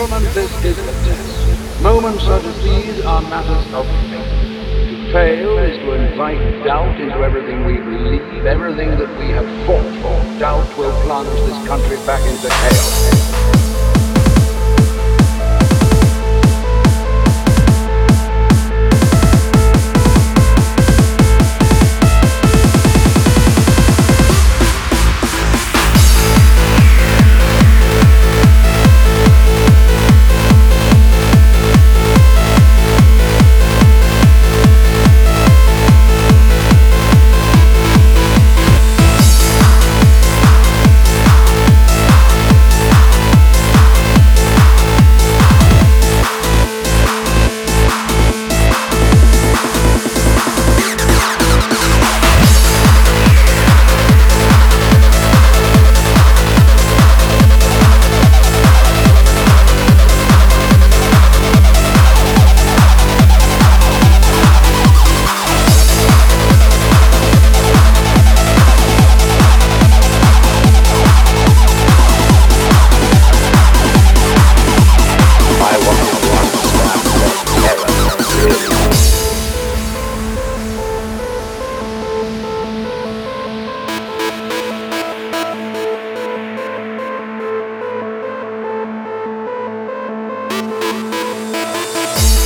Gentlemen, this is a test. Moments such as these are matters of faith. To fail is to invite doubt into everything we believe, everything that we have fought for. Doubt will plunge this country back into chaos.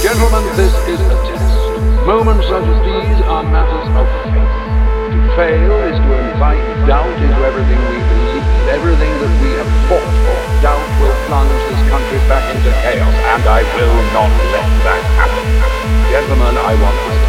Gentlemen, this is a test. Moments such as these are matters of faith. To fail is to invite doubt into everything we believe, everything that we have fought for. Doubt will plunge this country back into chaos, and I will not let that happen. Gentlemen, I want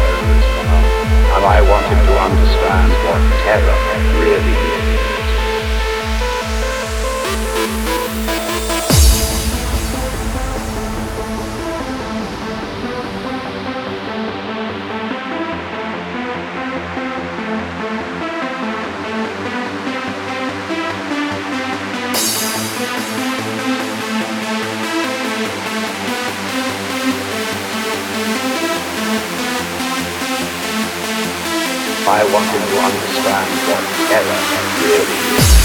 by wanting to understand what error really is.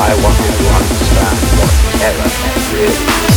I wanted to understand what error really is.